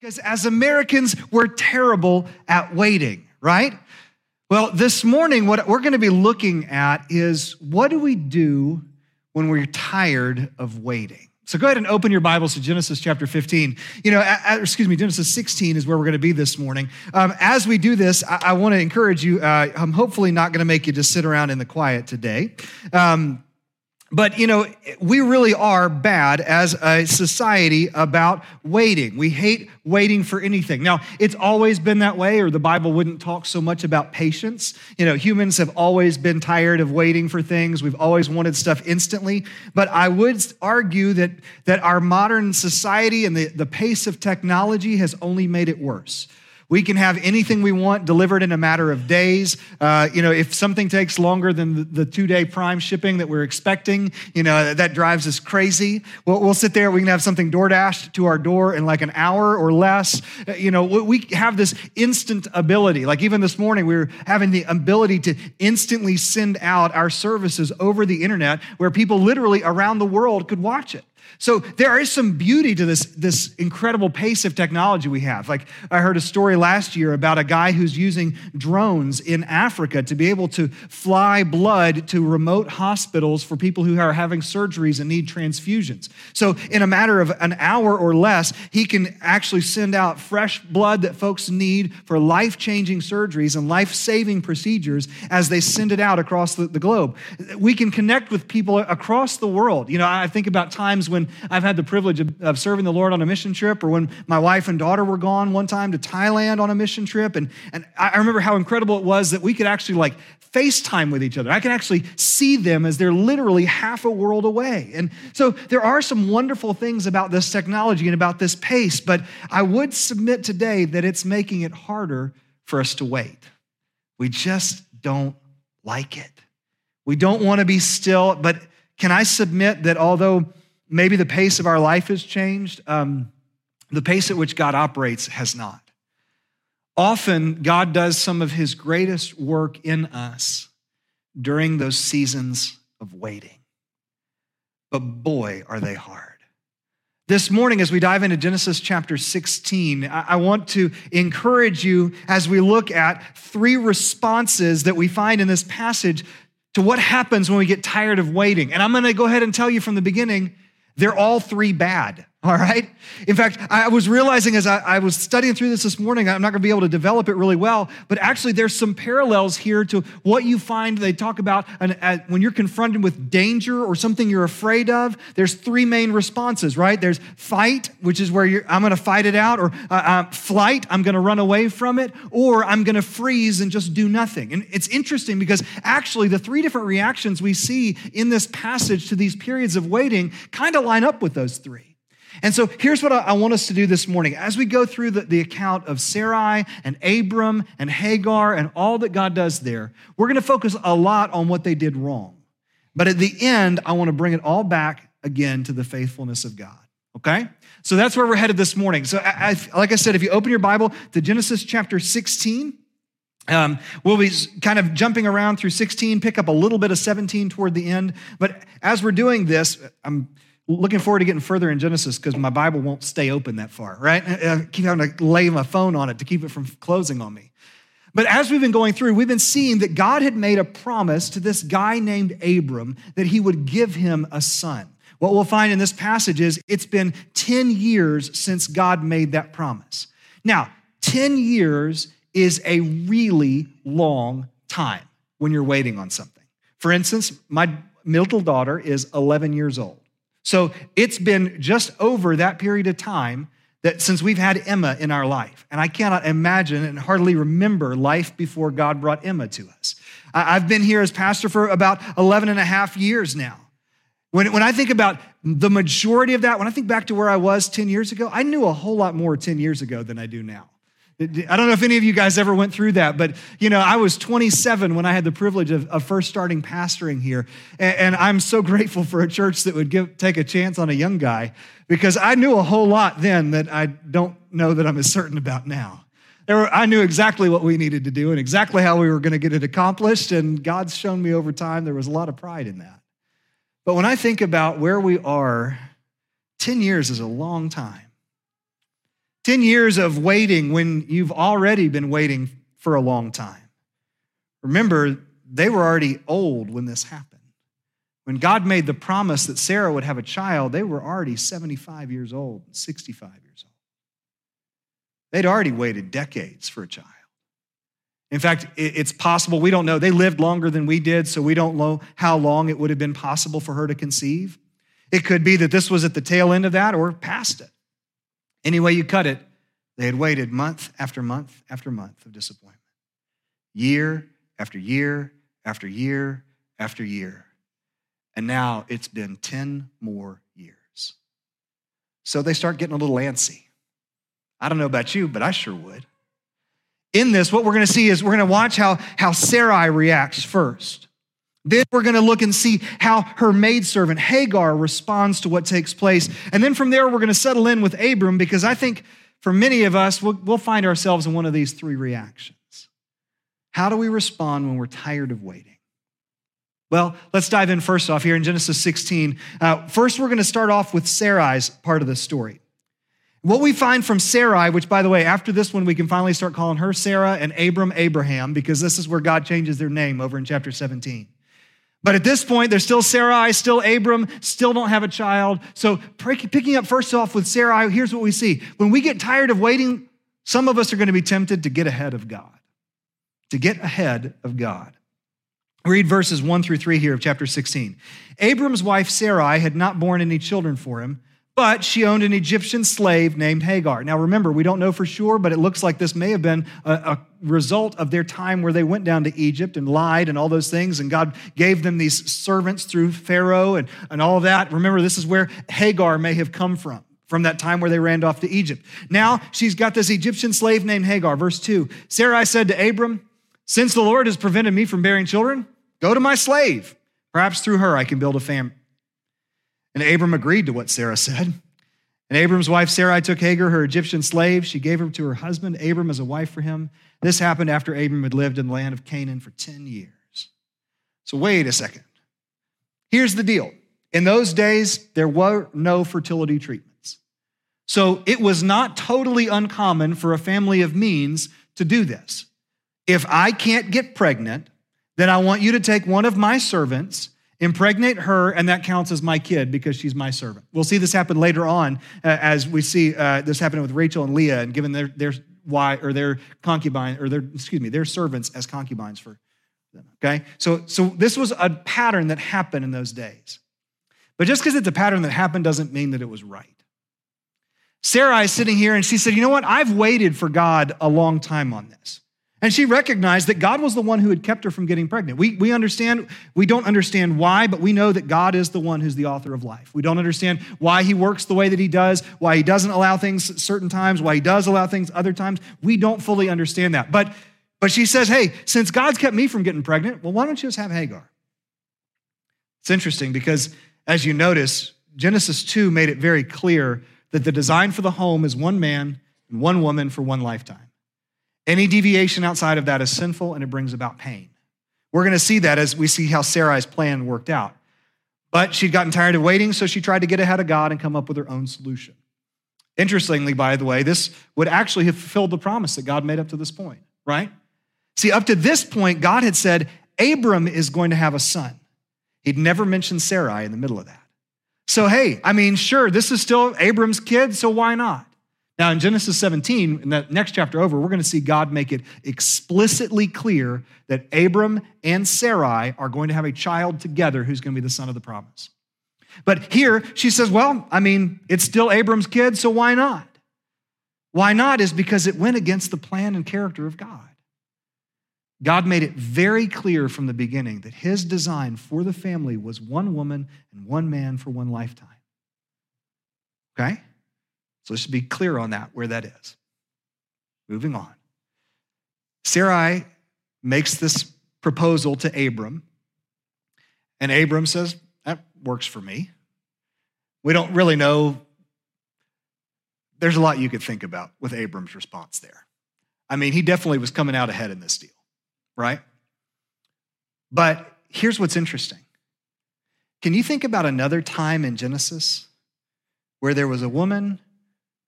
Because as Americans, we're terrible at waiting, right? Well, this morning, what we're going to be looking at is what do we do when we're tired of waiting? So go ahead and open your Bibles to Genesis chapter 15. You know, excuse me, Genesis 16 is where we're going to be this morning. Um, as we do this, I, I want to encourage you. Uh, I'm hopefully not going to make you just sit around in the quiet today. Um, but, you know, we really are bad as a society about waiting. We hate waiting for anything. Now, it's always been that way, or the Bible wouldn't talk so much about patience. You know, humans have always been tired of waiting for things. We've always wanted stuff instantly. But I would argue that, that our modern society and the, the pace of technology has only made it worse. We can have anything we want delivered in a matter of days. Uh, you know, if something takes longer than the, two day prime shipping that we're expecting, you know, that drives us crazy. We'll, we'll sit there, we can have something door dashed to our door in like an hour or less. Uh, you know, we have this instant ability. Like even this morning, we were having the ability to instantly send out our services over the internet where people literally around the world could watch it. So there is some beauty to this, this incredible pace of technology we have. Like I heard a story last year about a guy who's using drones in Africa to be able to fly blood to remote hospitals for people who are having surgeries and need transfusions. So in a matter of an hour or less, he can actually send out fresh blood that folks need for life-changing surgeries and life-saving procedures as they send it out across the, the globe. We can connect with people across the world. You know, I think about times when I've had the privilege of, of, serving the Lord on a mission trip, or when my wife and daughter were gone one time to Thailand on a mission trip. And, and I remember how incredible it was that we could actually like FaceTime with each other. I can actually see them as they're literally half a world away. And so there are some wonderful things about this technology and about this pace, but I would submit today that it's making it harder for us to wait. We just don't like it. We don't want to be still, but can I submit that although maybe the pace of our life has changed. Um, the pace at which God operates has not. Often, God does some of his greatest work in us during those seasons of waiting. But boy, are they hard. This morning, as we dive into Genesis chapter 16, I want to encourage you as we look at three responses that we find in this passage to what happens when we get tired of waiting. And I'm going to go ahead and tell you from the beginning they're all three bad. All right. In fact, I was realizing as I, I was studying through this this morning, I'm not going to be able to develop it really well, but actually, there's some parallels here to what you find they talk about an, when you're confronted with danger or something you're afraid of. There's three main responses, right? There's fight, which is where I'm going to fight it out, or uh, uh, flight, I'm going to run away from it, or I'm going to freeze and just do nothing. And it's interesting because actually, the three different reactions we see in this passage to these periods of waiting kind of line up with those three. And so here's what I want us to do this morning. As we go through the, the, account of Sarai and Abram and Hagar and all that God does there, we're going to focus a lot on what they did wrong. But at the end, I want to bring it all back again to the faithfulness of God. Okay? So that's where we're headed this morning. So, I, I, like I said, if you open your Bible to Genesis chapter 16, um, we'll be kind of jumping around through 16, pick up a little bit of 17 toward the end. But as we're doing this, I'm looking forward to getting further in Genesis because my Bible won't stay open that far, right? I keep having to lay my phone on it to keep it from closing on me. But as we've been going through, we've been seeing that God had made a promise to this guy named Abram that he would give him a son. What we'll find in this passage is it's been 10 years since God made that promise. Now, 10 years is a really long time when you're waiting on something. For instance, my middle daughter is 11 years old. So it's been just over that period of time that since we've had Emma in our life. And I cannot imagine and hardly remember life before God brought Emma to us. I've been here as pastor for about 11 and a half years now. When, when I think about the majority of that, when I think back to where I was 10 years ago, I knew a whole lot more 10 years ago than I do now. I don't know if any of you guys ever went through that, but you know, I was 27 when I had the privilege of, of first starting pastoring here. And, and, I'm so grateful for a church that would give, take a chance on a young guy because I knew a whole lot then that I don't know that I'm as certain about now. Were, I knew exactly what we needed to do and exactly how we were going to get it accomplished. And God's shown me over time there was a lot of pride in that. But when I think about where we are, 10 years is a long time. 10 years of waiting when you've already been waiting for a long time. Remember, they were already old when this happened. When God made the promise that Sarah would have a child, they were already 75 years old, 65 years old. They'd already waited decades for a child. In fact, it's possible, we don't know. They lived longer than we did, so we don't know how long it would have been possible for her to conceive. It could be that this was at the tail end of that or past it. Any way you cut it, they had waited month after month after month of disappointment, year after year after year after year. And now it's been 10 more years. So they start getting a little antsy. I don't know about you, but I sure would. In this, what we're going to see is we're going to watch how, how Sarai reacts first. Then we're going to look and see how her maidservant Hagar responds to what takes place. And then from there, we're going to settle in with Abram because I think for many of us, we'll, we'll find ourselves in one of these three reactions. How do we respond when we're tired of waiting? Well, let's dive in first off here in Genesis 16. Uh, first, we're going to start off with Sarai's part of the story. What we find from Sarai, which by the way, after this one, we can finally start calling her Sarah and Abram Abraham, because this is where God changes their name over in chapter 17. But at this point, they're still Sarai, still Abram, still don't have a child. So, picking up first off with Sarai, here's what we see. When we get tired of waiting, some of us are going to be tempted to get ahead of God. To get ahead of God. Read verses 1 through 3 here of chapter 16. Abram's wife Sarai had not borne any children for him, but she owned an Egyptian slave named Hagar. Now remember, we don't know for sure, but it looks like this may have been a, a, result of their time where they went down to Egypt and lied and all those things, and God gave them these servants through Pharaoh and, and all that. Remember, this is where Hagar may have come from from that time where they ran off to Egypt. Now she's got this Egyptian slave named Hagar. Verse 2 Sarai said to Abram, Since the Lord has prevented me from bearing children, Go to my slave. Perhaps through her I can build a family. And Abram agreed to what Sarah said. And Abram's wife Sarai took Hagar, her Egyptian slave. She gave her to her husband, Abram, as a wife for him. This happened after Abram had lived in the land of Canaan for 10 years. So, wait a second. Here's the deal in those days, there were no fertility treatments. So, it was not totally uncommon for a family of means to do this. If I can't get pregnant, then I want you to take one of my servants, impregnate her, and that counts as my kid because she's my servant. We'll see this happen later on uh, as we see uh, this happening with Rachel and Leah and given their, their why or their concubine or their, excuse me, their servants as concubines for them. Okay? So, so this was a pattern that happened in those days. But just because it's a pattern that happened doesn't mean that it was right. Sarah is sitting here and she said, You know what? I've waited for God a long time on this. And she recognized that God was the one who had kept her from getting pregnant. We, we understand, we don't understand why, but we know that God is the one who's the author of life. We don't understand why he works the way that he does, why he doesn't allow things certain times, why he does allow things other times. We don't fully understand that. But, but she says, hey, since God's kept me from getting pregnant, well, why don't you just have Hagar? It's interesting because as you notice, Genesis 2 made it very clear that the design for the home is one man and one woman for one lifetime. Any deviation outside of that is sinful and it brings about pain. We're going to see that as we see how Sarai's plan worked out. But she'd gotten tired of waiting, so she tried to get ahead of God and come up with her own solution. Interestingly, by the way, this would actually have fulfilled the promise that God made up to this point, right? See, up to this point, God had said, Abram is going to have a son. He'd never mentioned Sarai in the middle of that. So, hey, I mean, sure, this is still Abram's kid, so why not? Now, in Genesis 17, in the next chapter over, we're going to see God make it explicitly clear that Abram and Sarai are going to have a child together who's going to be the son of the promise. But here she says, well, I mean, it's still Abram's kid, so why not? Why not is because it went against the plan and character of God. God made it very clear from the beginning that his design for the family was one woman and one man for one lifetime. Okay? So let's be clear on that, where that is. Moving on. Sarai makes this proposal to Abram, and Abram says, That works for me. We don't really know. There's a lot you could think about with Abram's response there. I mean, he definitely was coming out ahead in this deal, right? But here's what's interesting. Can you think about another time in Genesis where there was a woman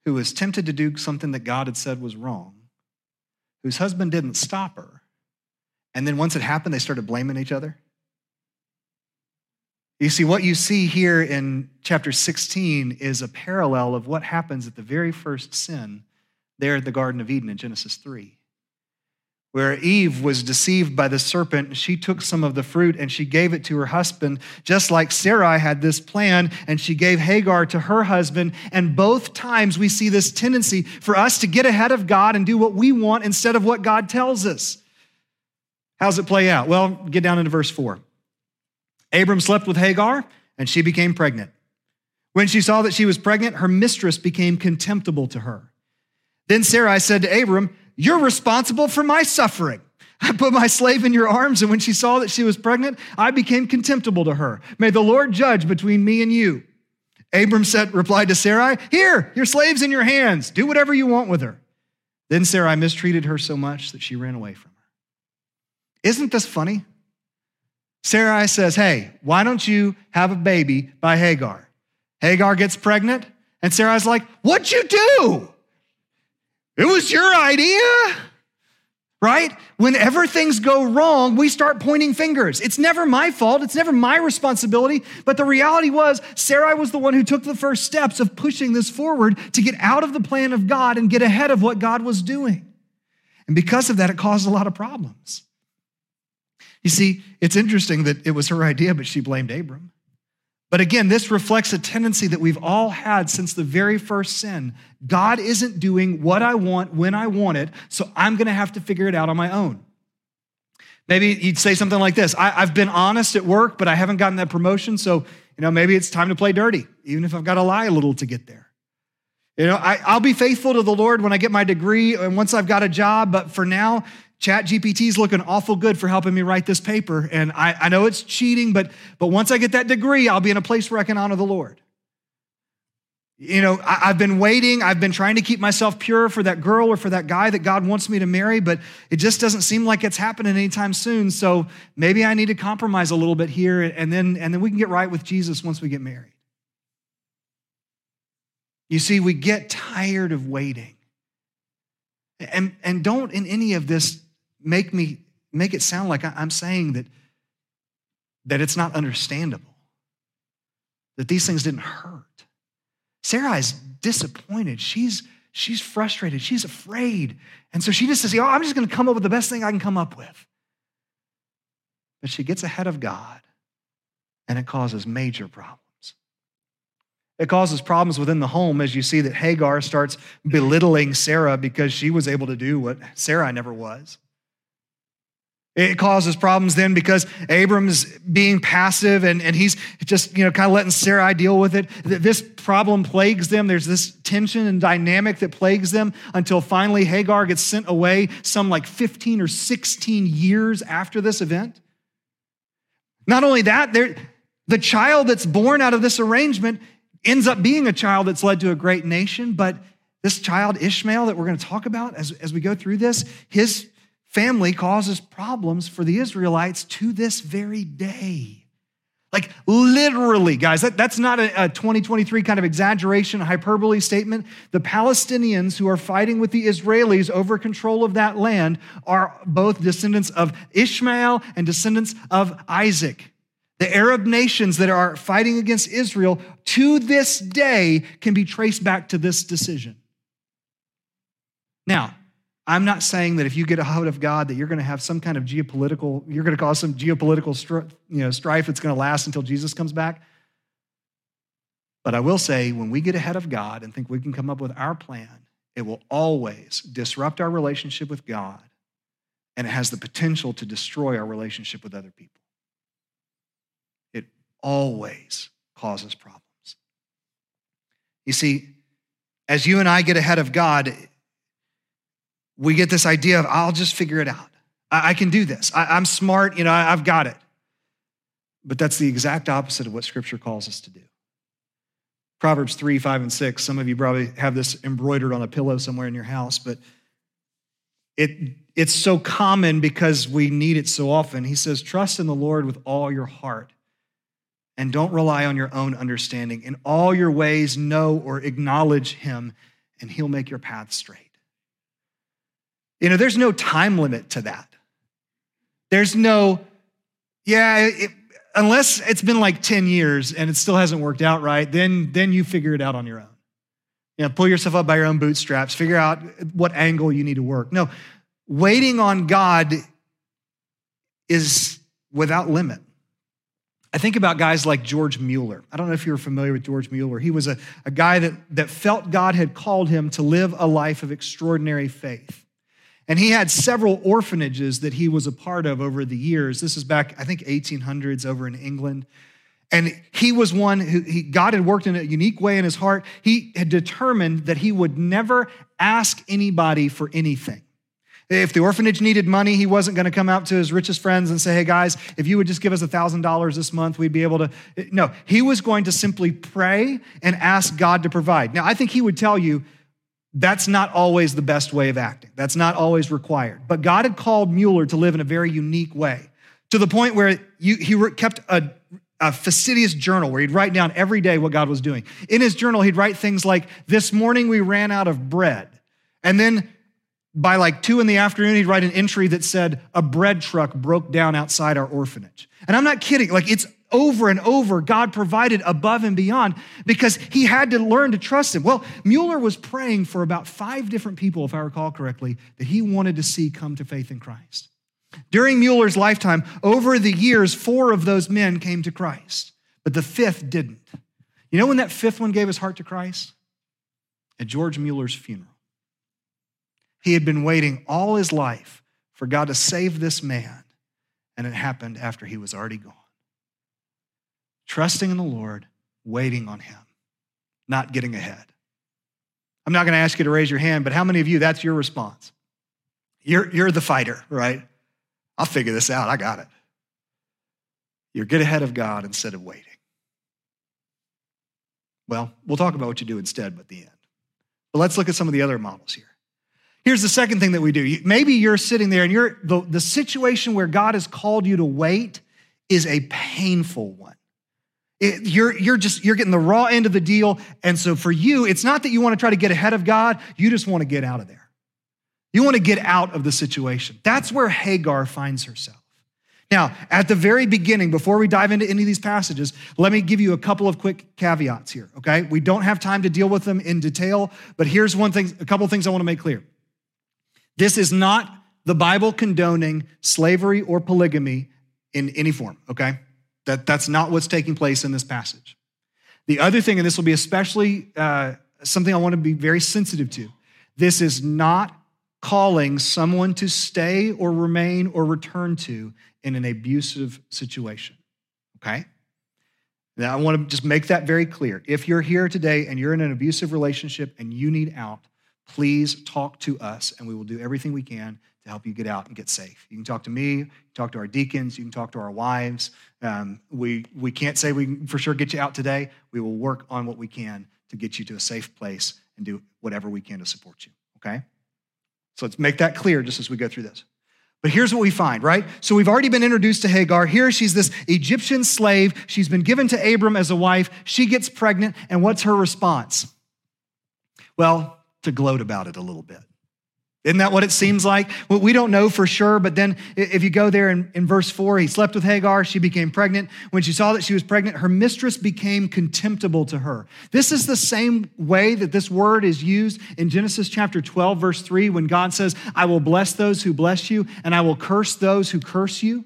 who was tempted to do something that God had said was wrong, whose husband didn't stop her. And then once it happened, they started blaming each other. You see, what you see here in chapter 16 is a parallel of what happens at the very first sin there at the Garden of Eden in Genesis 3 where Eve was deceived by the serpent. She took some of the fruit and she gave it to her husband, just like Sarai had this plan, and she gave Hagar to her husband. And both times we see this tendency for us to get ahead of God and do what we want instead of what God tells us. How's it play out? Well, get down into verse 4. Abram slept with Hagar, and she became pregnant. When she saw that she was pregnant, her mistress became contemptible to her. Then Sarai said to Abram, you're responsible for my suffering. I put my slave in your arms, and when she saw that she was pregnant, I became contemptible to her. May the Lord judge between me and you. Abram said, replied to Sarai, Here, your slave's in your hands. Do whatever you want with her. Then Sarai mistreated her so much that she ran away from her. Isn't this funny? Sarai says, Hey, why don't you have a baby by Hagar? Hagar gets pregnant, and Sarai's like, What'd you do? It was your idea, right? Whenever things go wrong, we start pointing fingers. It's never my fault. It's never my responsibility. But the reality was, Sarai was the one who took the first steps of pushing this forward to get out of the plan of God and get ahead of what God was doing. And because of that, it caused a lot of problems. You see, it's interesting that it was her idea, but she blamed Abram. But again, this reflects a tendency that we've all had since the very first sin. God isn't doing what I want when I want it, so I'm going to have to figure it out on my own. Maybe you'd say something like this I, have been honest at work, but I haven't gotten that promotion, so you know maybe it's time to play dirty, even if I've got to lie a little to get there. You know, I, I'll be faithful to the Lord when I get my degree and once I've got a job, but for now, Chat GPT is looking awful good for helping me write this paper. And I, I know it's cheating, but, but once I get that degree, I'll be in a place where I can honor the Lord. You know, I, have been waiting. I've been trying to keep myself pure for that girl or for that guy that God wants me to marry, but it just doesn't seem like it's happening anytime soon. So maybe I need to compromise a little bit here, and then, and then we can get right with Jesus once we get married. You see, we get tired of waiting. And, and don't in any of this make me make it sound like I'm saying that, that it's not understandable, that these things didn't hurt. Sarah is disappointed. She's, she's frustrated. She's afraid. And so she just says, Oh, I'm just going to come up with the best thing I can come up with. But she gets ahead of God, and it causes major problems. It causes problems within the home as you see that Hagar starts belittling Sarah because she was able to do what Sarah never was. It causes problems then because Abram's being passive and, and he's just, you know, kind of letting Sarai deal with it. This problem plagues them. There's this tension and dynamic that plagues them until finally Hagar gets sent away some like 15 or 16 years after this event. Not only that, the child that's born out of this arrangement ends up being a child that's led to a great nation, but this child, Ishmael, that we're going to talk about as, as we go through this, his family causes problems for the Israelites to this very day. Like literally, guys, that, that's not a, a 2023 kind of exaggeration, hyperbole statement. The Palestinians who are fighting with the Israelis over control of that land are both descendants of Ishmael and descendants of Isaac. The Arab nations that are fighting against Israel to this day can be traced back to this decision. Now, I'm not saying that if you get a hold of God that you're going to have some kind of geopolitical, you're going to cause some geopolitical you know, strife that's going to last until Jesus comes back. But I will say, when we get ahead of God and think we can come up with our plan, it will always disrupt our relationship with God, and it has the potential to destroy our relationship with other people It always causes problems. You see, as you and I get ahead of God, we get this idea of, I'll just figure it out. I, I can do this. I, am smart, you know, I, I've got it. But that's the exact opposite of what Scripture calls us to do. Proverbs 3, 5, and 6. Some of you probably have this embroidered on a pillow somewhere in your house, but it, it's so common because we need it so often. He says, Trust in the Lord with all your heart and don't rely on your own understanding. In all your ways, know or acknowledge him, and he'll make your path straight. You know, there's no time limit to that. There's no, yeah, it, unless it's been like 10 years and it still hasn't worked out right, then, then you figure it out on your own. You know, pull yourself up by your own bootstraps, figure out what angle you need to work. No, waiting on God is without limit. I think about guys like George Mueller. I don't know if you're familiar with George Mueller. He was a, a guy that, that felt God had called him to live a life of extraordinary faith. And he had several orphanages that he was a part of over the years. This is back, I think, 1800s over in England. And he was one who he, God had worked in a unique way in his heart. He had determined that he would never ask anybody for anything. If the orphanage needed money, he wasn't going to come out to his richest friends and say, hey guys, if you would just give us $1,000 this month, we'd be able to. No, he was going to simply pray and ask God to provide. Now, I think he would tell you that's not always the best way of acting. That's not always required. But God had called Mueller to live in a very unique way to the point where you, he kept a, a fastidious journal where he'd write down every day what God was doing. In his journal, he'd write things like, This morning we ran out of bread. And then by like two in the afternoon, he'd write an entry that said, A bread truck broke down outside our orphanage. And I'm not kidding, like it's over and over, God provided above and beyond because he had to learn to trust him. Well, Mueller was praying for about five different people, if I recall correctly, that he wanted to see come to faith in Christ. During Mueller's lifetime, over the years, four of those men came to Christ, but the fifth didn't. You know when that fifth one gave his heart to Christ? At George Mueller's funeral. He had been waiting all his life for God to save this man, and it happened after he was already gone. Trusting in the Lord, waiting on him, not getting ahead. I'm not going to ask you to raise your hand, but how many of you, that's your response? You're, you're the fighter, right? I'll figure this out. I got it. You're get ahead of God instead of waiting. Well, we'll talk about what you do instead at the end. But let's look at some of the other models here. Here's the second thing that we do. Maybe you're sitting there and you're the, the situation where God has called you to wait is a painful one. It, you're, you're just you're getting the raw end of the deal. And so for you, it's not that you want to try to get ahead of God, you just want to get out of there. You want to get out of the situation. That's where Hagar finds herself. Now, at the very beginning, before we dive into any of these passages, let me give you a couple of quick caveats here, okay? We don't have time to deal with them in detail, but here's one thing, a couple of things I want to make clear. This is not the Bible condoning slavery or polygamy in any form, okay? That, that's not what's taking place in this passage. The other thing, and this will be especially uh, something I want to be very sensitive to, this is not calling someone to stay or remain or return to in an abusive situation, okay? Now, I want to just make that very clear. If you're here today and you're in an abusive relationship and you need out, please talk to us and we will do everything we can to help you get out and get safe. You can talk to me, talk to our deacons, you can talk to our wives. Um, we, we can't say we can for sure get you out today. We will work on what we can to get you to a safe place and do whatever we can to support you, okay? So let's make that clear just as we go through this. But here's what we find, right? So we've already been introduced to Hagar. Here she's this Egyptian slave. She's been given to Abram as a wife. She gets pregnant, and what's her response? Well, to gloat about it a little bit. Isn't that what it seems like? Well, we don't know for sure, but then if you go there in, in verse 4, he slept with Hagar, she became pregnant. When she saw that she was pregnant, her mistress became contemptible to her. This is the same way that this word is used in Genesis chapter 12, verse 3, when God says, I will bless those who bless you, and I will curse those who curse you.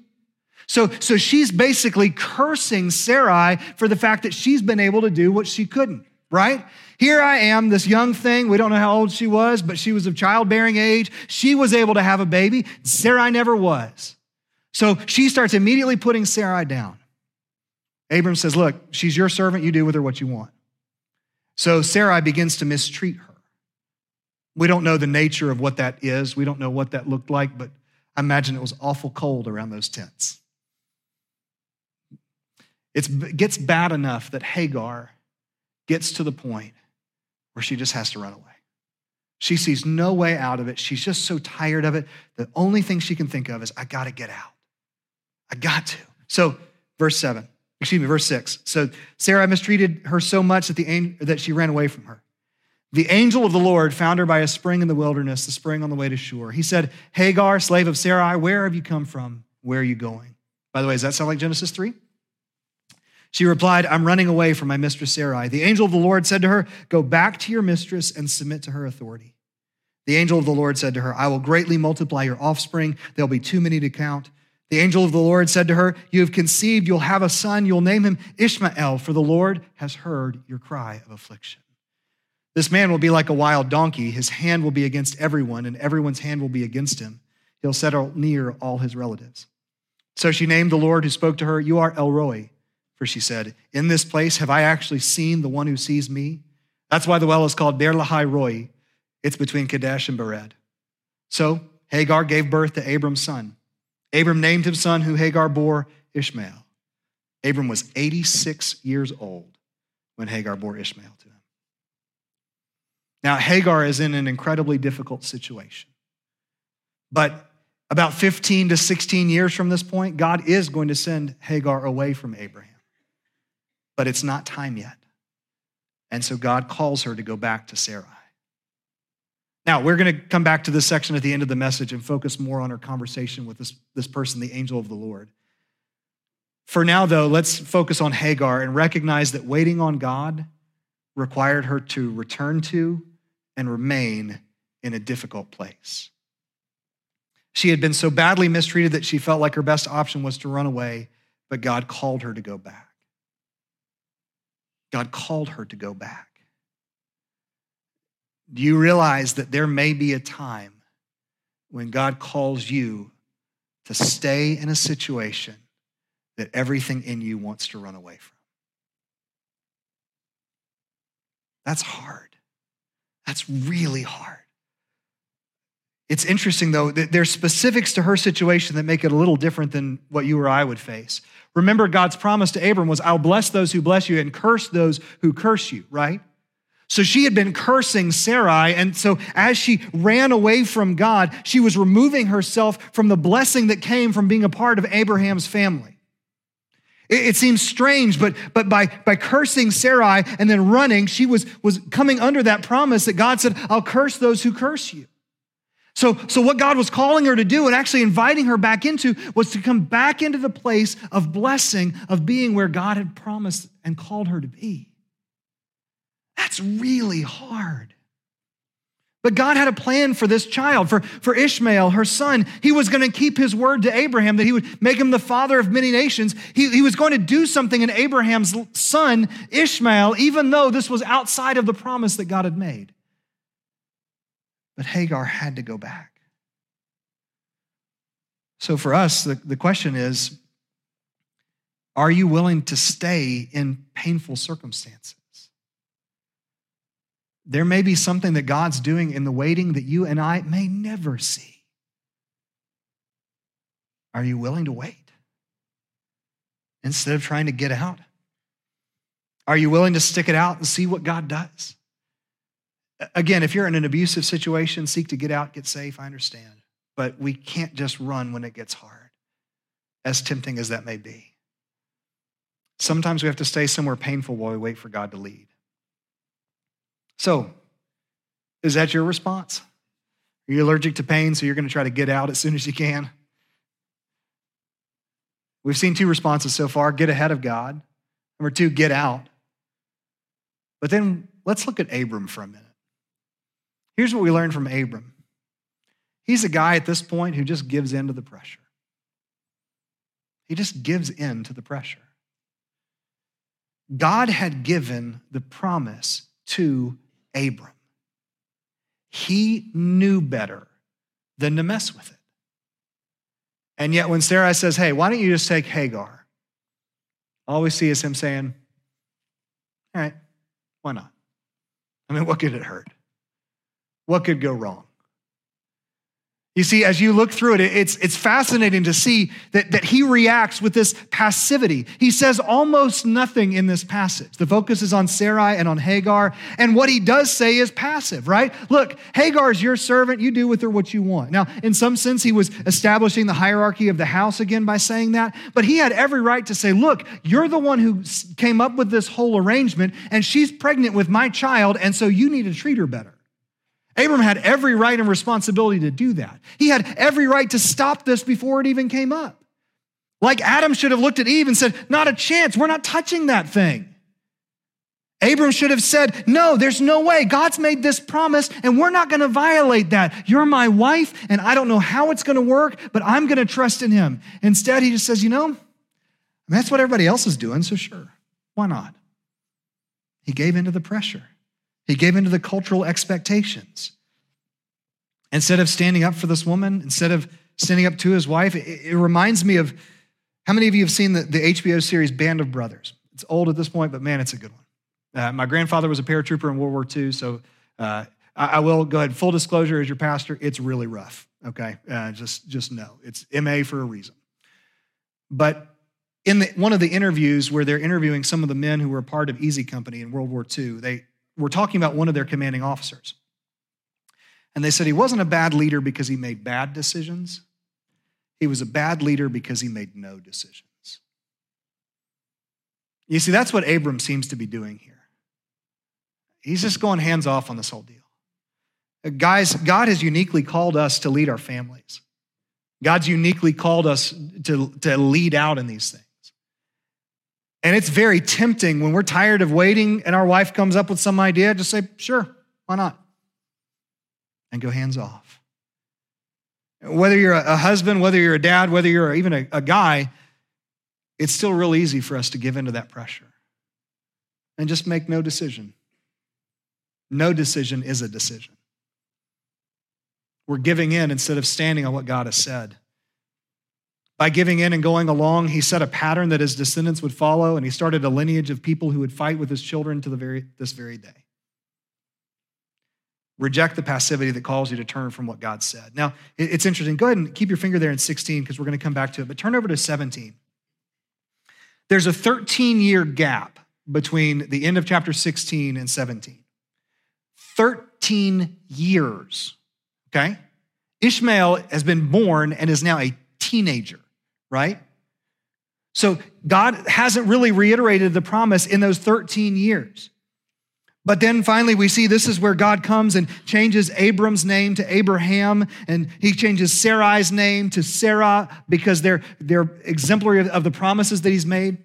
So, so she's basically cursing Sarai for the fact that she's been able to do what she couldn't right? Here I am, this young thing. We don't know how old she was, but she was of childbearing age. She was able to have a baby. Sarai never was. So she starts immediately putting Sarai down. Abram says, Look, she's your servant. You do with her what you want. So Sarai begins to mistreat her. We don't know the nature of what that is. We don't know what that looked like, but I imagine it was awful cold around those tents. It's, it gets bad enough that Hagar gets to the point where she just has to run away. She sees no way out of it. She's just so tired of it. The only thing she can think of is, I got to get out. I got to. So, verse seven, excuse me, verse six. So, Sarah mistreated her so much that, the, that she ran away from her. The angel of the Lord found her by a spring in the wilderness, the spring on the way to Shur. He said, Hagar, slave of Sarai, where have you come from? Where are you going? By the way, does that sound like Genesis 3? She replied, I'm running away from my mistress Sarai. The angel of the Lord said to her, Go back to your mistress and submit to her authority. The angel of the Lord said to her, I will greatly multiply your offspring. There'll be too many to count. The angel of the Lord said to her, You have conceived, you'll have a son, you'll name him Ishmael, for the Lord has heard your cry of affliction. This man will be like a wild donkey. His hand will be against everyone, and everyone's hand will be against him. He'll settle near all his relatives. So she named the Lord who spoke to her, You are El Roi. For she said, In this place have I actually seen the one who sees me? That's why the well is called Beer Lahai Roi. It's between Kadesh and Bered. So Hagar gave birth to Abram's son. Abram named his son, who Hagar bore, Ishmael. Abram was 86 years old when Hagar bore Ishmael to him. Now, Hagar is in an incredibly difficult situation. But about 15 to 16 years from this point, God is going to send Hagar away from Abraham. But it's not time yet. And so God calls her to go back to Sarai. Now, we're going to come back to this section at the end of the message and focus more on her conversation with this, this person, the angel of the Lord. For now, though, let's focus on Hagar and recognize that waiting on God required her to return to and remain in a difficult place. She had been so badly mistreated that she felt like her best option was to run away, but God called her to go back. God called her to go back. Do you realize that there may be a time when God calls you to stay in a situation that everything in you wants to run away from? That's hard. That's really hard. It's interesting, though, that there's specifics to her situation that make it a little different than what you or I would face. Remember, God's promise to Abram was, I'll bless those who bless you and curse those who curse you, right? So she had been cursing Sarai. And so as she ran away from God, she was removing herself from the blessing that came from being a part of Abraham's family. It, seems strange, but, but by, by cursing Sarai and then running, she was, was coming under that promise that God said, I'll curse those who curse you. So, so what God was calling her to do and actually inviting her back into was to come back into the place of blessing, of being where God had promised and called her to be. That's really hard. But God had a plan for this child, for, for Ishmael, her son. He was going to keep his word to Abraham that he would make him the father of many nations. He, he was going to do something in Abraham's son, Ishmael, even though this was outside of the promise that God had made. But Hagar had to go back. So for us, the, the question is are you willing to stay in painful circumstances? There may be something that God's doing in the waiting that you and I may never see. Are you willing to wait instead of trying to get out? Are you willing to stick it out and see what God does? Again, if you're in an abusive situation, seek to get out, get safe, I understand. But we can't just run when it gets hard, as tempting as that may be. Sometimes we have to stay somewhere painful while we wait for God to lead. So, is that your response? Are you allergic to pain, so you're going to try to get out as soon as you can? We've seen two responses so far get ahead of God. Number two, get out. But then let's look at Abram for a minute. Here's what we learned from Abram he's a guy at this point who just gives in to the pressure. He just gives in to the pressure. God had given the promise to Abram. He knew better than to mess with it. And yet, when Sarah says, Hey, why don't you just take Hagar? All we see is him saying, All right, why not? I mean, what could it hurt? What could go wrong? You see, as you look through it, it's, it's fascinating to see that, that he reacts with this passivity. He says almost nothing in this passage. The focus is on Sarai and on Hagar. And what he does say is passive, right? Look, Hagar is your servant. You do with her what you want. Now, in some sense, he was establishing the hierarchy of the house again by saying that. But he had every right to say, look, you're the one who came up with this whole arrangement, and she's pregnant with my child, and so you need to treat her better. Abram had every right and responsibility to do that. He had every right to stop this before it even came up. Like Adam should have looked at Eve and said, Not a chance, we're not touching that thing. Abram should have said, No, there's no way. God's made this promise and we're not going to violate that. You're my wife and I don't know how it's going to work, but I'm going to trust in him. Instead, he just says, You know, that's what everybody else is doing, so sure, why not? He gave in to the pressure. He gave into the cultural expectations. Instead of standing up for this woman, instead of standing up to his wife, it, it reminds me of how many of you have seen the, the, HBO series Band of Brothers? It's old at this point, but man, it's a good one. Uh, my grandfather was a paratrooper in World War II, so uh, I, I, will go ahead. Full disclosure, as your pastor, it's really rough. Okay, uh, just just know it's MA for a reason. But in the, one of the interviews where they're interviewing some of the men who were part of Easy Company in World War II, they were talking about one of their commanding officers. And they said he wasn't a bad leader because he made bad decisions. He was a bad leader because he made no decisions. You see, that's what Abram seems to be doing here. He's just going hands off on this whole deal. Guys, God has uniquely called us to lead our families. God's uniquely called us to, to lead out in these things. And it's very tempting when we're tired of waiting and our wife comes up with some idea, just say, sure, why not? And go hands off. Whether you're a husband, whether you're a dad, whether you're even a, a guy, it's still real easy for us to give into that pressure and just make no decision. No decision is a decision. We're giving in instead of standing on what God has said. By giving in and going along, he set a pattern that his descendants would follow, and he started a lineage of people who would fight with his children to the very, this very day. Reject the passivity that calls you to turn from what God said. Now, it's interesting. Go ahead and keep your finger there in 16 because we're going to come back to it, but turn over to 17. There's a 13 year gap between the end of chapter 16 and 17. 13 years, okay? Ishmael has been born and is now a teenager right? So God hasn't really reiterated the promise in those 13 years. But then finally, we see this is where God comes and changes Abram's name to Abraham, and he changes Sarai's name to Sarah because they're, they're exemplary of the promises that he's made.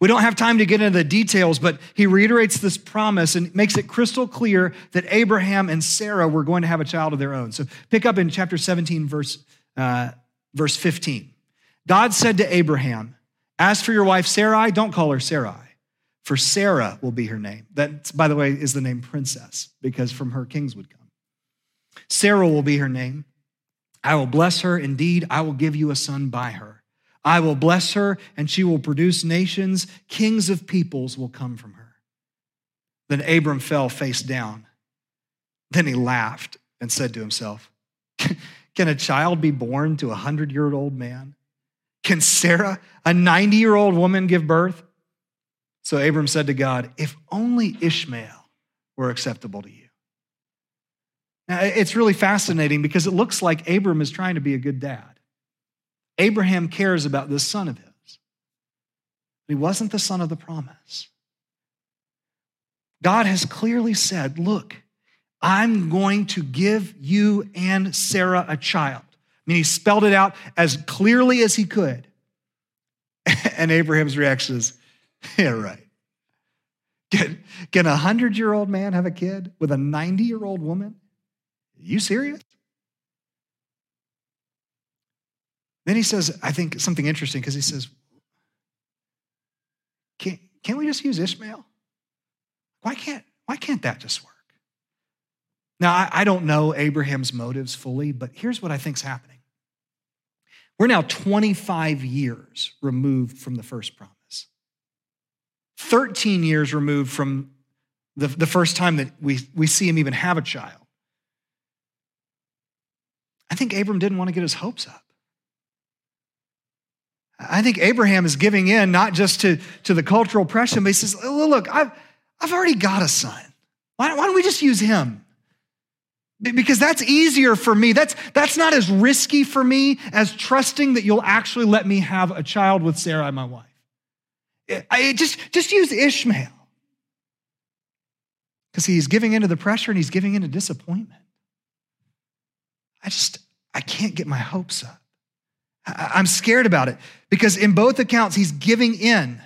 We don't have time to get into the details, but he reiterates this promise and makes it crystal clear that Abraham and Sarah were going to have a child of their own. So pick up in chapter 17, verse, uh, verse 15. God said to Abraham, As for your wife Sarai, don't call her Sarai, for Sarah will be her name. That, by the way, is the name princess, because from her kings would come. Sarah will be her name. I will bless her. Indeed, I will give you a son by her. I will bless her, and she will produce nations. Kings of peoples will come from her. Then Abram fell face down. Then he laughed and said to himself, Can a child be born to a hundred year old man? Can Sarah, a 90 year old woman, give birth? So Abram said to God, If only Ishmael were acceptable to you. Now, it's really fascinating because it looks like Abram is trying to be a good dad. Abraham cares about this son of his. But he wasn't the son of the promise. God has clearly said, Look, I'm going to give you and Sarah a child he spelled it out as clearly as he could. And Abraham's reaction is, yeah, right. Can, can a 100 year old man have a kid with a 90 year old woman? Are you serious? Then he says, I think something interesting because he says, can't, can't we just use Ishmael? Why can't, why can't that just work? Now, I, I don't know Abraham's motives fully, but here's what I think's happening. We're now 25 years removed from the first promise, 13 years removed from the, the first time that we, we see him even have a child. I think Abram didn't want to get his hopes up. I think Abraham is giving in not just to, to the cultural pressure, but he says, Look, I've, I've already got a son. Why, why don't we just use him? Because that's easier for me. That's, that's not as risky for me as trusting that you'll actually let me have a child with Sarah, my wife. I, just, just use Ishmael. Because he's giving into the pressure and he's giving into disappointment. I just, I can't get my hopes up. I'm scared about it because in both accounts, he's giving in.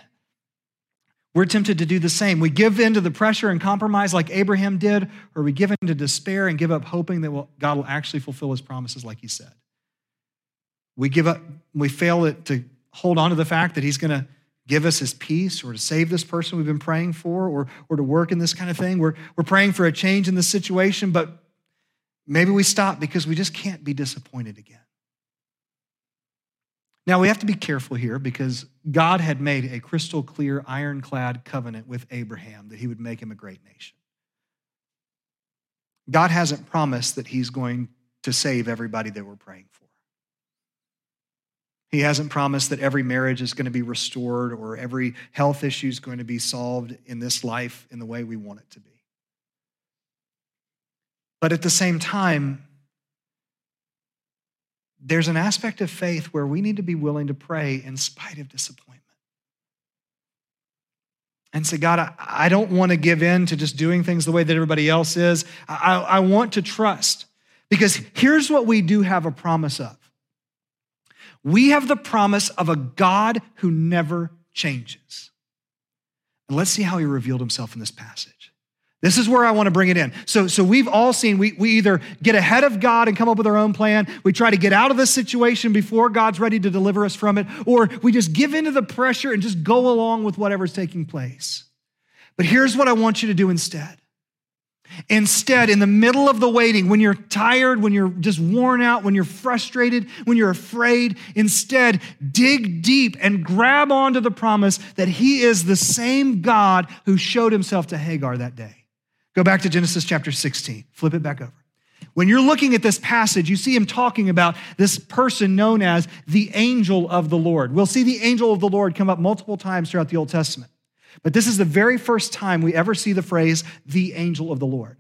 We're tempted to do the same. We give in to the pressure and compromise like Abraham did, or we give in to despair and give up hoping that God will actually fulfill his promises like he said. We give up, we fail it to hold on to the fact that he's going to give us his peace or to save this person we've been praying for or, or to work in this kind of thing. We're, we're praying for a change in the situation, but maybe we stop because we just can't be disappointed again. Now, we have to be careful here because God had made a crystal clear, ironclad covenant with Abraham that he would make him a great nation. God hasn't promised that he's going to save everybody that we're praying for. He hasn't promised that every marriage is going to be restored or every health issue is going to be solved in this life in the way we want it to be. But at the same time, there's an aspect of faith where we need to be willing to pray in spite of disappointment. And say, God, I, I don't want to give in to just doing things the way that everybody else is. I, I want to trust. Because here's what we do have a promise of we have the promise of a God who never changes. And let's see how he revealed himself in this passage. This is where I want to bring it in. So, so we've all seen we, we either get ahead of God and come up with our own plan, we try to get out of the situation before God's ready to deliver us from it, or we just give into the pressure and just go along with whatever's taking place. But here's what I want you to do instead Instead, in the middle of the waiting, when you're tired, when you're just worn out, when you're frustrated, when you're afraid, instead, dig deep and grab onto the promise that He is the same God who showed Himself to Hagar that day. Go back to Genesis chapter 16, flip it back over. When you're looking at this passage, you see him talking about this person known as the angel of the Lord. We'll see the angel of the Lord come up multiple times throughout the Old Testament. But this is the very first time we ever see the phrase, the angel of the Lord.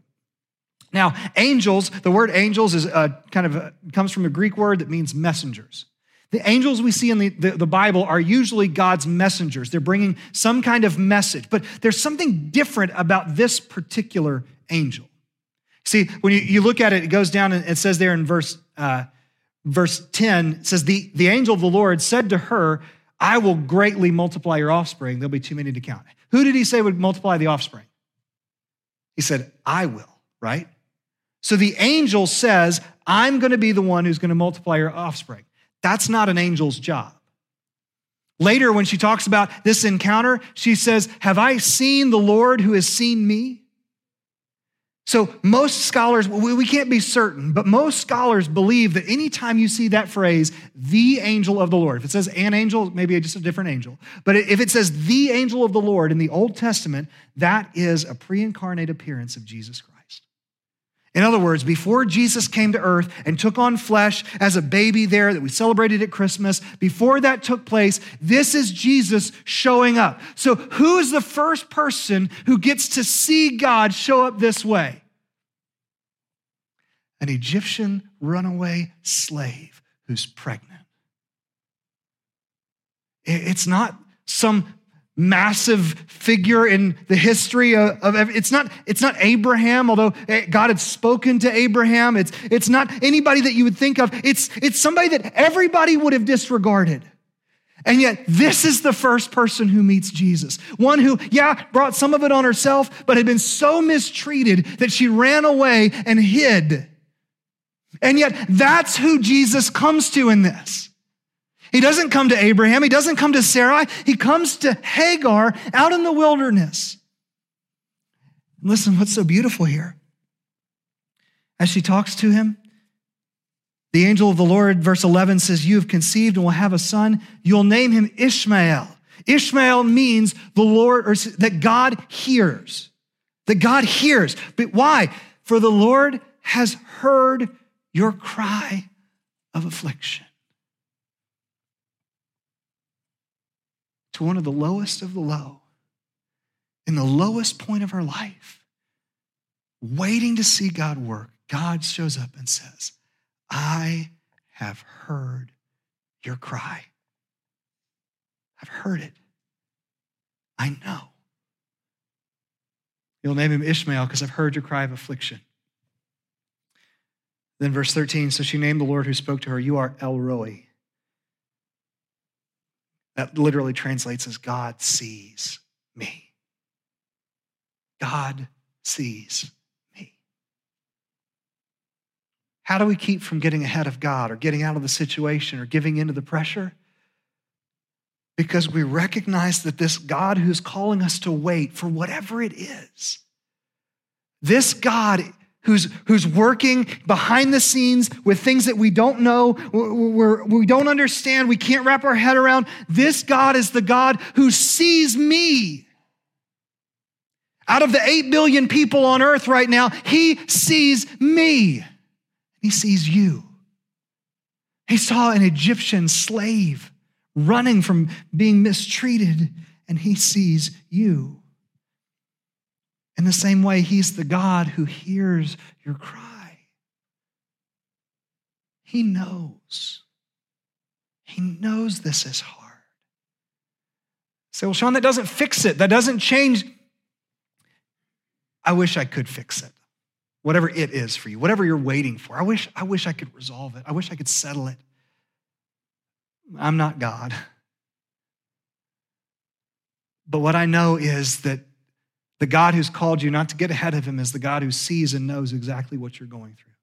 Now, angels, the word angels is uh, kind of a, comes from a Greek word that means messengers. The angels we see in the, the, the, Bible are usually God's messengers. They're bringing some kind of message, but there's something different about this particular angel. See, when you, you look at it, it goes down and it says there in verse, uh, verse 10, it says, the, the angel of the Lord said to her, I will greatly multiply your offspring. There'll be too many to count. Who did he say would multiply the offspring? He said, I will, right? So the angel says, I'm going to be the one who's going to multiply your offspring. That's not an angel's job. Later, when she talks about this encounter, she says, Have I seen the Lord who has seen me? So, most scholars, we can't be certain, but most scholars believe that anytime you see that phrase, the angel of the Lord, if it says an angel, maybe just a different angel, but if it says the angel of the Lord in the Old Testament, that is a pre incarnate appearance of Jesus Christ. In other words, before Jesus came to earth and took on flesh as a baby there that we celebrated at Christmas, before that took place, this is Jesus showing up. So, who is the first person who gets to see God show up this way? An Egyptian runaway slave who's pregnant. It's not some massive figure in the history of, of, it's not it's not abraham although eh, god had spoken to abraham. It's it's not anybody that you would think of. It's it's somebody that everybody would have disregarded. And yet this is the first person who meets jesus. One who yeah brought some of it on herself but had been so mistreated that she ran away and hid. And yet that's who jesus comes to in this he doesn't come to Abraham. He doesn't come to Sarai. He comes to Hagar out in the wilderness. Listen, what's so beautiful here? As she talks to him, the angel of the Lord, verse 11 says, You have conceived and will have a son. You'll name him Ishmael. Ishmael means the Lord, or that God hears. That God hears. But why? For the Lord has heard your cry of affliction. To one of the lowest of the low, in the lowest point of our life, waiting to see God work, God shows up and says, I have heard your cry. I've heard it. I know. You'll name him Ishmael because I've heard your cry of affliction. Then, verse 13 so she named the Lord who spoke to her, You are El Roi. That literally translates as God sees me. God sees me. How do we keep from getting ahead of God or getting out of the situation or giving into the pressure? Because we recognize that this God who's calling us to wait for whatever it is, this God who's, who's working behind the scenes with things that we don't know, we're, we don't understand, we can't wrap our head around. This God is the God who sees me. Out of the 8 billion people on earth right now, He sees me. He sees you. He saw an Egyptian slave running from being mistreated, and He sees you. In the same way, He's the God who hears your cry. He knows. He knows this is hard. Say, well, Sean, that doesn't fix it. That doesn't change. I wish I could fix it. Whatever it is for you, whatever you're waiting for. I wish, I wish I could resolve it. I wish I could settle it. I'm not God. But what I know is that the God who's called you not to get ahead of him is the God who sees and knows exactly what you're going through.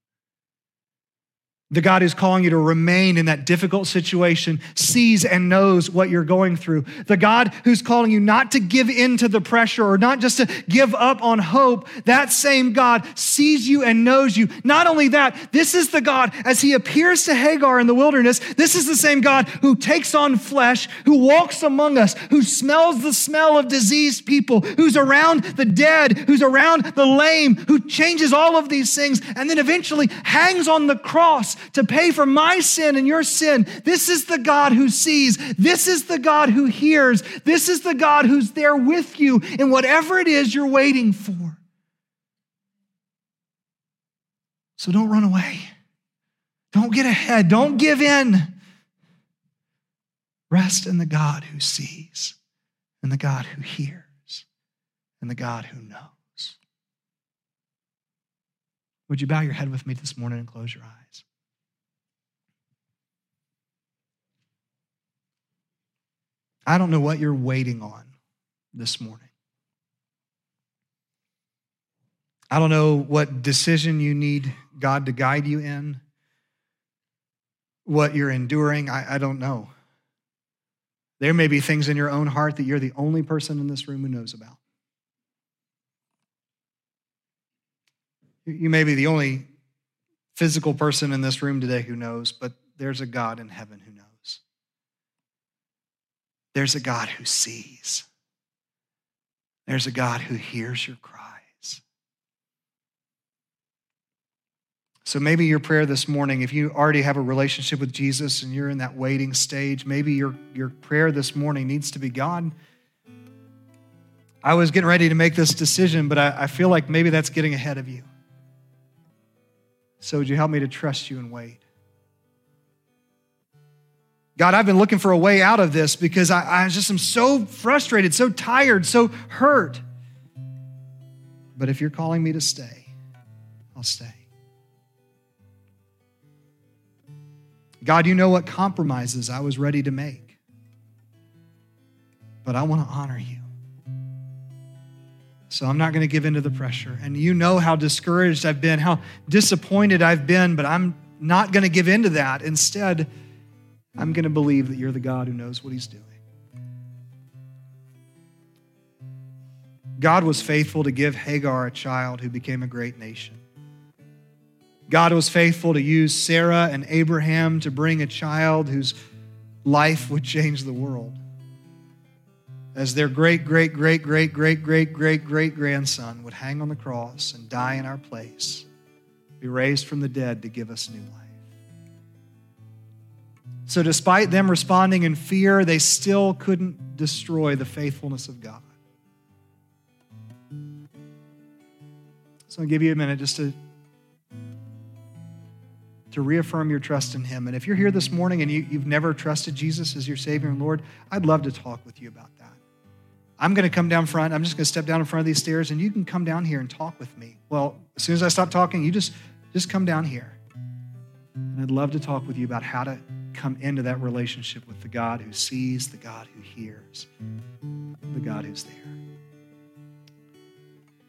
The God who's calling you to remain in that difficult situation sees and knows what you're going through. The God who's calling you not to give in to the pressure or not just to give up on hope, that same God sees you and knows you. Not only that, this is the God, as he appears to Hagar in the wilderness, this is the same God who takes on flesh, who walks among us, who smells the smell of diseased people, who's around the dead, who's around the lame, who changes all of these things, and then eventually hangs on the cross to pay for my sin and your sin. This is the God who sees. This is the God who hears. This is the God who's there with you in whatever it is you're waiting for. So don't run away. Don't get ahead. Don't give in. Rest in the God who sees, and the God who hears, and the God who knows. Would you bow your head with me this morning and close your eyes? I don't know what you're waiting on this morning. I don't know what decision you need God to guide you in, what you're enduring. I, I, don't know. There may be things in your own heart that you're the only person in this room who knows about. You may be the only physical person in this room today who knows, but there's a God in heaven who knows. There's a God who sees. There's a God who hears your cries. So maybe your prayer this morning, if you already have a relationship with Jesus and you're in that waiting stage, maybe your, your prayer this morning needs to be God. I was getting ready to make this decision, but I, I feel like maybe that's getting ahead of you. So would you help me to trust you and wait? God, I've been looking for a way out of this because I, I just am so frustrated, so tired, so hurt. But if you're calling me to stay, I'll stay. God, you know what compromises I was ready to make. But I want to honor you. So I'm not going to give in to the pressure. And you know how discouraged I've been, how disappointed I've been, but I'm not going to give in to that. Instead, I'm going to believe that you're the God who knows what he's doing. God was faithful to give Hagar a child who became a great nation. God was faithful to use Sarah and Abraham to bring a child whose life would change the world. As their great, great, great, great, great, great, great, great grandson would hang on the cross and die in our place, be raised from the dead to give us new life. So, despite them responding in fear, they still couldn't destroy the faithfulness of God. So, I'll give you a minute just to, to reaffirm your trust in Him. And if you're here this morning and you, you've never trusted Jesus as your Savior and Lord, I'd love to talk with you about that. I'm going to come down front. I'm just going to step down in front of these stairs, and you can come down here and talk with me. Well, as soon as I stop talking, you just just come down here. And I'd love to talk with you about how to come into that relationship with the God who sees, the God who hears, the God who's there.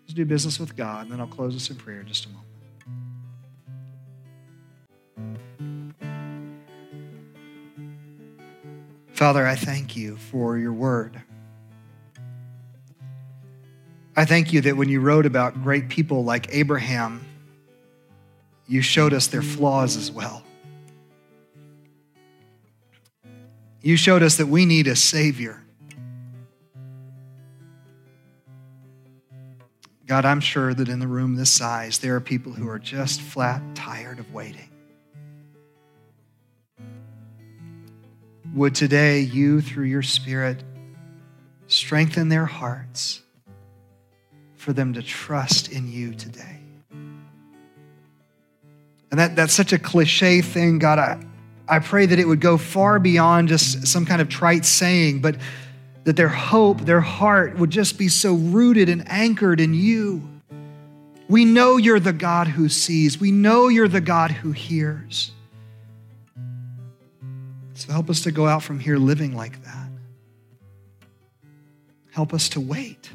Let's do business with God, and then I'll close us in prayer in just a moment. Father, I thank you for your word. I thank you that when you wrote about great people like Abraham, you showed us their flaws as well. You showed us that we need a Savior. God, I'm sure that in the room this size, there are people who are just flat tired of waiting. Would today you, through your Spirit, strengthen their hearts for them to trust in you today? And that, that's such a cliche thing, God. I, I pray that it would go far beyond just some kind of trite saying, but that their hope, their heart would just be so rooted and anchored in you. We know you're the God who sees, we know you're the God who hears. So help us to go out from here living like that. Help us to wait.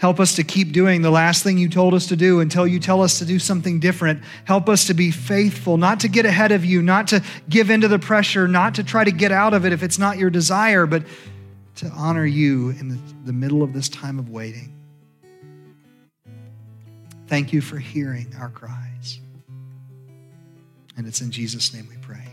Help us to keep doing the last thing you told us to do until you tell us to do something different. Help us to be faithful, not to get ahead of you, not to give into the pressure, not to try to get out of it if it's not your desire, but to honor you in the, middle of this time of waiting. Thank you for hearing our cries. And it's in Jesus' name we pray.